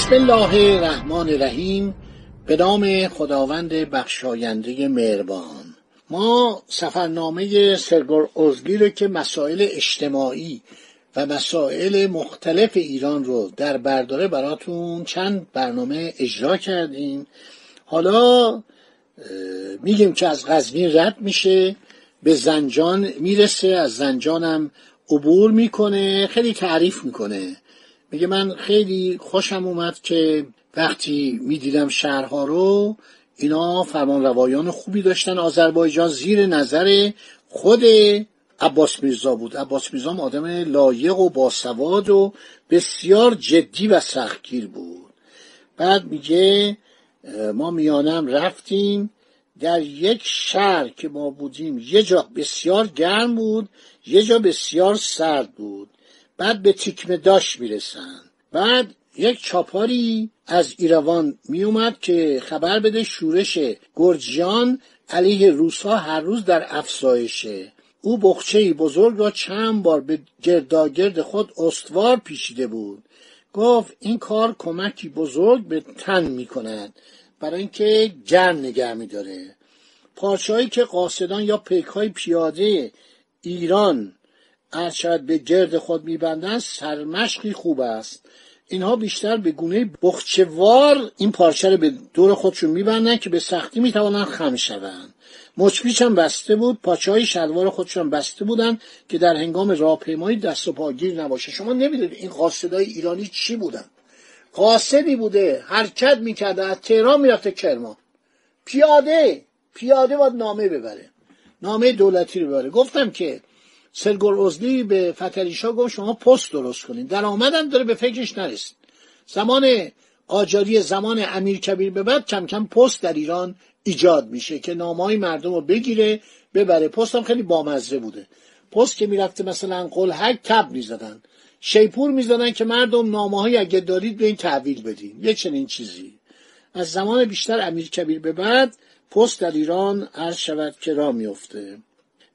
بسم الله الرحمن الرحیم. به نام خداوند بخشاینده مهربان. ما سفرنامه سرگور ازگی رو که مسائل اجتماعی و مسائل مختلف ایران رو در برداره براتون چند برنامه اجرا کردیم. حالا میگیم که از غزنین رد میشه به زنجان می‌رسه از زنجانم عبور می‌کنه خیلی تعریف می‌کنه. میگه من خیلی خوشم اومد که وقتی می‌دیدم شهرها رو اینا فرمان روایان خوبی داشتن. آذربایجان زیر نظر خود عباس میرزا بود. عباس میرزا آدم لایق و باسواد و بسیار جدی و سختگیر بود. بعد میگه ما میانم رفتیم در یک شهر که ما بودیم یه جا بسیار گرم بود یه جا بسیار سرد بود. بعد به تیکمه داش می‌رسن. بعد یک چاپاری از ایروان میومد که خبر بده شورش گرجیان علیه روسا هر روز در افزایشه. او بخچه بزرگ را چند بار به گرداگرد خود استوار پیچیده بود. گفت این کار کمکی بزرگ به تن می کند برای اینکه گرم نگه می داره پارچههایی که قاصدان یا پیک های پیاده ایران ارشد به گرد خود میبندند سرمشقی خوب است. اینها بیشتر به گونه بخچوار این پارچه رو به دور خودشون میبندن که به سختی می‌توانند خم شوند. مچپیچ هم بسته بود پاچه های شلوار خودشون بسته بودن که در هنگام راهپیمایی دست و پاگیر نباشه. شما نمی‌دونید این قاصدای ایرانی چی بودن. قاصدی بوده حرکت می‌کرده از تهران می‌رفته کرمان. پیاده پیاده باید نامه ببره. نامه دولتی رو ببره. گفتم که سرگور ازلی به فتریشا گفت شما پست درست کنید در آمدن داره به فکرش نرسید. زمان قاجاری زمان امیر کبیر به بعد کم کم پست در ایران ایجاد میشه که نامهای مردم رو بگیره ببره. پست هم خیلی بامزه بوده. پست که می‌رفته مثلا قلحک تب می‌زدن. شیپور می‌زدن که مردم نامه های اگه دارید به این تحویل بدین. یه چنین چیزی. از زمان بیشتر امیر کبیر به بعد پست در ایران عرض شود که را میفته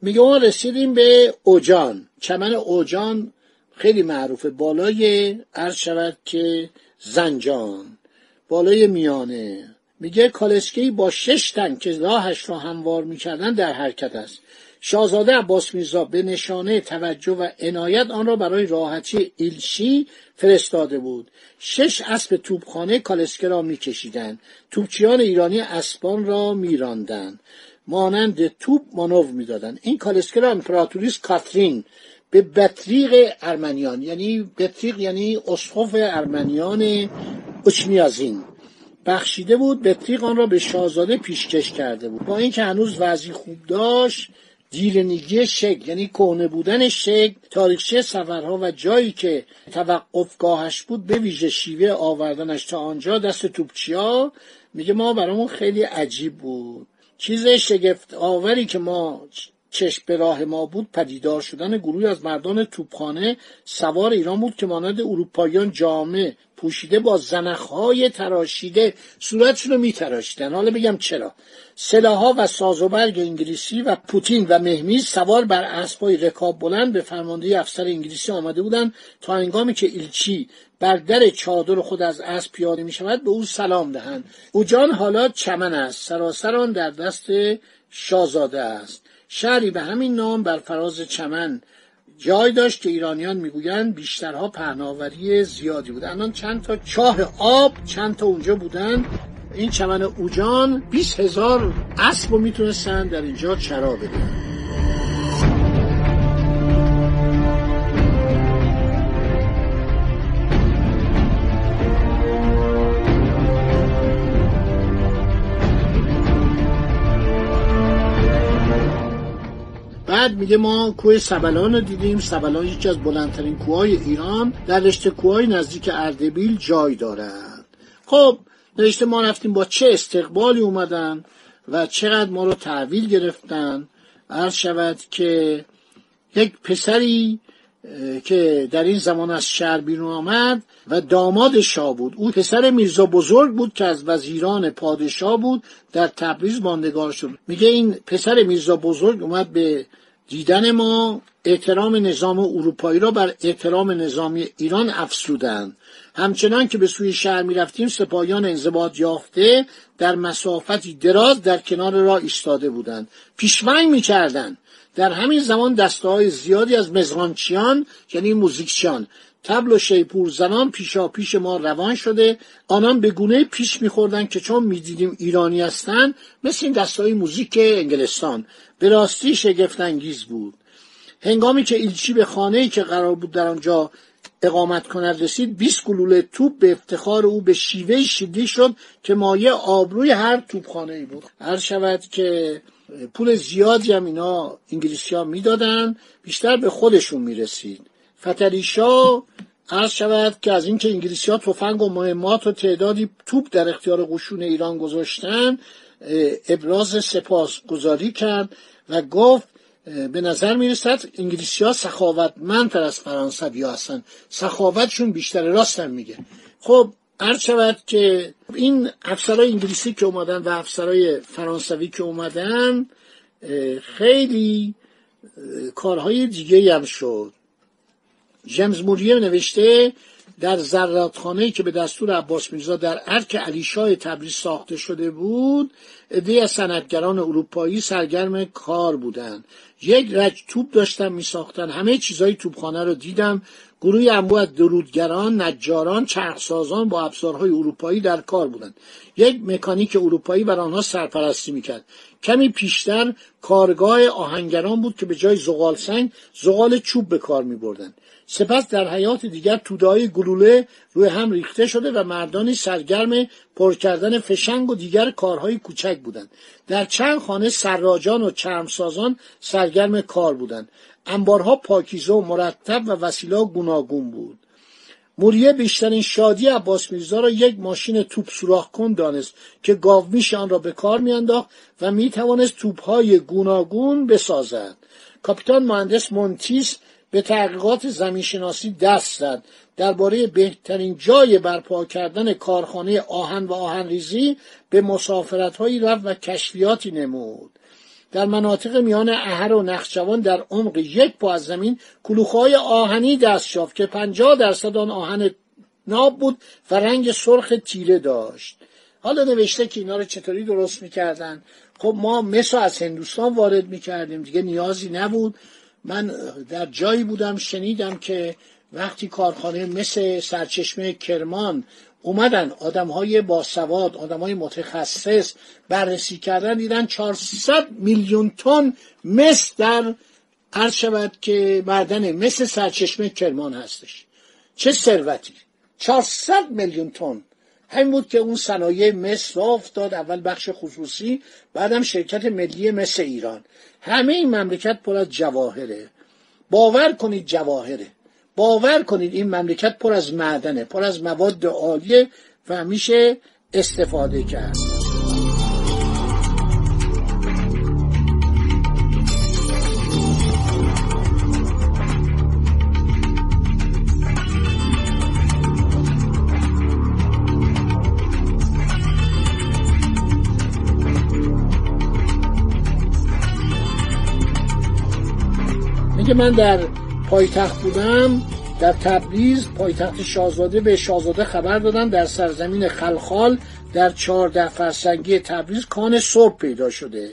میگه ما رسیدیم به اوجان. چمن اوجان خیلی معروفه. بالای عرض شود که زنجان. بالای میانه. میگه کالسکی با شش تن که راهش را هموار می‌کردن در حرکت است. شاهزاده عباس میرزا به نشانه توجه و عنایت آن را برای راحتی ایلشی فرستاده بود. شش اسب توپخانه کالسکه را میکشیدند. توپچیان ایرانی اسبان را میراندند. مانند توپ مانور می‌دادند این کالسکه را امپراتوریس کاترین به بطریق ارمنیان یعنی بطریق یعنی اسقف ارمنیان اچمیازین بخشیده بود بطریق آن را به شاهزاده پیشکش کرده بود. با اینکه هنوز وضعی خوب داشت دیرنگی شک یعنی کهنه بودن شک تاریخچه سفرها و جایی که توقفگاهش بود به ویژه شیوه آوردنش تا آنجا دست توپچیا میگه ما برامون خیلی عجیب بود. چیز شگفت آوری که ما چشم به راه ما بود پدیدار شدن گروهی از مردان توپخانه سوار ایران بود که مانند اروپاییان جامعه پوشیده با زنخهای تراشیده صورتشون رو میتراشیدن. حالا بگم چرا. سلاحها و سازوبرگ انگلیسی و پوتین و مهمیز سوار بر اسبای رکاب بلند به فرماندهی افسر انگلیسی آمده بودند تا هنگامی که ایلچی بر در چادر خود از اسب پیاده می شود به او سلام دهند. او جان حالا چمن است سراسر آن در دست شاهزاده است. شهری به همین نام بر فراز چمن جای داشت که ایرانیان می‌گویند بیشترها پهناوری زیادی بود الان چند تا چاه آب چند تا اونجا بودن این چمن اوجان 20 هزار اسب رو می‌تونستن در اینجا چرا بدن بعد میگه ما کوه سبلان رو دیدیم. سبلان یکی از بلندترین کوههای ایران. در رشته کوههای نزدیک اردبیل جای دارد خب نوشته ما رفتیم با چه استقبالی اومدن و چقدر ما رو تحویل گرفتن. عرض شود که یک پسری که در این زمان از شهر بیرون آمد و داماد شاه بود. او پسر میرزا بزرگ بود که از وزیران پادشاه بود. در تبریز ماندگار شد. میگه این پسر میرزا بزرگ اومد به دیدن ما احترام نظام اروپایی را بر احترام نظامی ایران افسودند همچنان که به سوی شهر می‌رفتیم سپاهیان انضباط یافته در مسافتی دراز در کنار راه ایستاده بودند. پیشمنگ می‌کردند. در همین زمان دسته های زیادی از مزغانچیان یعنی موزیکچیان تبل و شیپور زنان پیشا پیش ما روان شده. آنان به گونه پیش میخوردن که چون می‌دیدیم ایرانی هستند مثل این دستای موزیک انگلستان. به راستی شگفت انگیز بود. هنگامی که ایلچی به خانه که قرار بود در آنجا اقامت کند رسید 20 گلوله توپ به افتخار او به شیوه شدی شد که مایه آبروی هر توپخانه ای بود. هر شود که پول زیادی هم اینا انگلیسی ها می‌دادن بیشتر به خودشون می‌رسید. فتریشا عرض شود که از اینکه انگلیسی ها تفنگ و مهمات و تعدادی توپ در اختیار قشون ایران گذاشتن ابراز سپاس گذاری کرد و گفت به نظر می‌رسد انگلیسی ها سخاوتمندتر از فرانسوی ها هستن. سخاوتشون بیشتر راستم میگه. خب عرض شود که این افسرهای انگلیسی که اومدن و افسرهای فرانسوی که اومدن خیلی کارهای دیگه هم شد. جمز موریه نوشته در زرادخانه که به دستور عباس میرزا در ارک علیشاه تبریز ساخته شده بود عده از صنعتگران اروپایی سرگرم کار بودند. یک رج توپ داشتن می ساختن همه چیزای توپخانه رو دیدم. گروهی انبوه درودگران نجاران چرخسازان با ابزارهای اروپایی در کار بودند. یک مکانیک اروپایی بر آنها سرپرستی می‌کرد. کمی پیشتر کارگاه آهنگران بود که به جای زغال سنگ زغال چوب به کار می بردن. سپس در حیات دیگر تودهای گلوله روی هم ریخته شده و مردانی سرگرم پر کردن فشنگ و دیگر کارهای کوچک بودند. در چند خانه سراجان و چرمسازان سرگرم کار بودند. انبارها پاکیزه و مرتب و وسیله گوناگون بود. موریه بیشترین شادی عباس میرزا را یک ماشین توپ سوراخ کن دانست که گاومیش آن را به کار میانداخت و می‌توانست توپهای گوناگون بسازد. کاپیتان مهندس مونتیس به تحقیقات زمینشناسی دست زد. درباره بهترین جای برپا کردن کارخانه آهن و آهنریزی به مسافرتهایی رفت و کشفیاتی نمود. در مناطق میان اهر و نخجوان در عمق یک پا از زمین کلوخهای آهنی دست یافت که پنجاه درصد آن آهن ناب بود و رنگ سرخ تیره داشت. حالا نوشته که اینا رو چطوری درست می‌کردن؟ خب ما مس از هندوستان وارد می‌کردیم دیگه نیازی نبود. من در جایی بودم شنیدم که وقتی کارخانه مثل سرچشمه کرمان اومدن آدم های باسواد آدم های متخصص بررسی کردن دیدن 400 میلیون تن مس در عرض شود که معدن مثل سرچشمه کرمان هستش. چه ثروتی! 400 میلیون تن! همین بود که اون صنایع مس را افتاد اول بخش خصوصی بعدم شرکت ملی مس ایران. همه این مملکت پر از جواهره. باور کنید جواهره. باور کنید این مملکت پر از معدنه پر از مواد عالیه و میشه استفاده کرد. میگه من در پایتخت بودم در تبریز پایتخت شاهزاده به شاهزاده خبر دادن در سرزمین خلخال در چهارده فرسنگی تبریز کان صبح پیدا شده.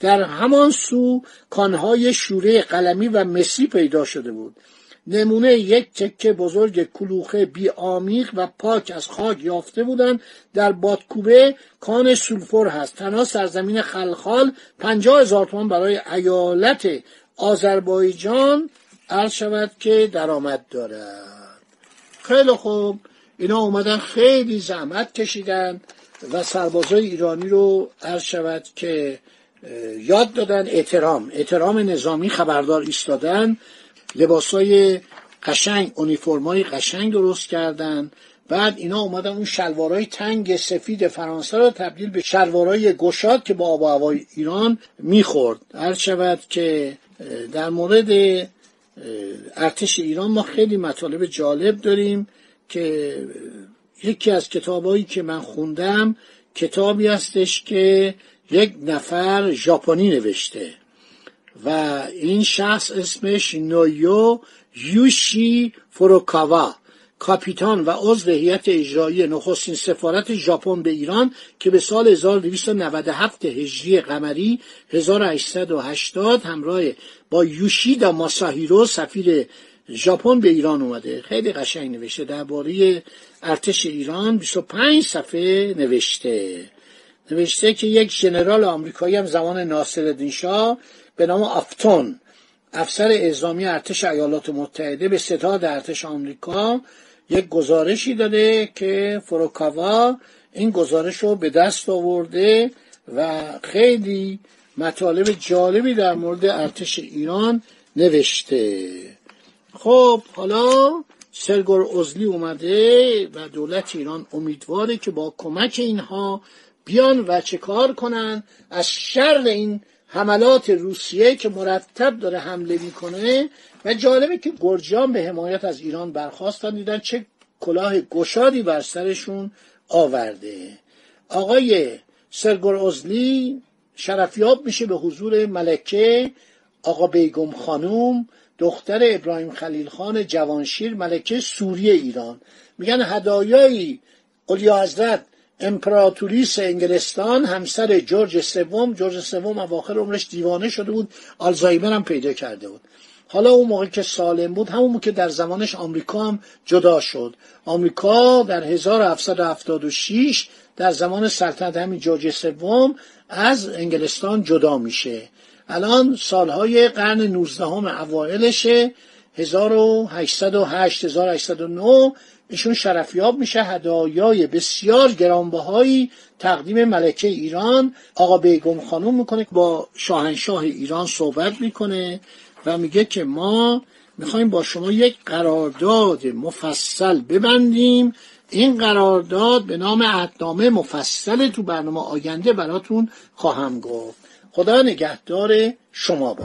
در همان سو کانهای شوره قلمی و مسی پیدا شده بود. نمونه یک تکه بزرگ کلوخه بی آمیق و پاک از خاک یافته بودند. در بادکوبه کان سولفور هست. تنها سرزمین خلخال پنجاه هزار تومان برای ایالت آذربایجان عرض شود که درآمد دارد خیلی خوب. اینا اومدن خیلی زحمت کشیدن و سربازای ایرانی رو عرض شود که یاد دادن احترام. احترام نظامی خبردار ایستادن. لباسای قشنگ اونیفرمای قشنگ درست کردن. بعد اینا اومدن اون شلوارای تنگ سفید فرانسه رو تبدیل به شلوارای گشاد که با آب هوای ایران می‌خورد. هر شود که در مورد ارتش ایران ما خیلی مطالب جالب داریم که یکی از کتابایی که من خوندم کتابی هستش که یک نفر ژاپنی نوشته و این شخص اسمش نویو یوشی فروکاوا. کاپیتان و عضو هیئت اجرایی نخستین سفارت ژاپن به ایران که به سال 1297 هجری قمری 1880 همراه با یوشیدا ماساهیرو سفیر ژاپن به ایران اومده. خیلی قشنگ نوشته. درباره ارتش ایران 25 صفحه نوشته. نوشته که یک ژنرال آمریکایی هم زمان ناصرالدین شاه به نام آفتون افسر اعزامی ارتش ایالات متحده به ستاد ارتش آمریکا یک گزارشی داده که فروکاوا این گزارش رو به دست آورده و خیلی مطالب جالبی در مورد ارتش ایران نوشته. خب حالا سرگور ازلی اومده و دولت ایران امیدواره که با کمک اینها بیان و چه کار کنن از شر این حملات روسیه که مرتب داره حمله می‌کنه و جالبه که گرجان به حمایت از ایران برخواستن دیدن چه کلاه گشادی بر سرشون آورده. آقای سرگور ازلی شرفیاب میشه به حضور ملکه آقا بیگم خانوم دختر ابراهیم خلیل خان جوانشیر ملکه سوریه ایران. میگن هدایایی اولیا حضرت امپراتوریس انگلستان همسر جورج سوم جورج سوم اواخر عمرش دیوانه شده بود آلزایمر هم پیدا کرده بود. حالا اون موقع که سالم بود همون که در زمانش آمریکا هم جدا شد. آمریکا در 1776 در زمان سلطنت همین جورج سوم از انگلستان جدا میشه. الان سالهای قرن 19 هم اوائلشه 1808 1809 ایشون شرفیاب میشه هدایای بسیار گرانبهایی تقدیم ملکه ایران. آقا بیگم خانوم می‌کنه با شاهنشاه ایران صحبت می‌کنه و میگه که ما می‌خوایم با شما یک قرارداد مفصل ببندیم. این قرارداد به نام عهدنامه مفصل تو برنامه آینده براتون خواهم گفت. خدا نگهدار شما با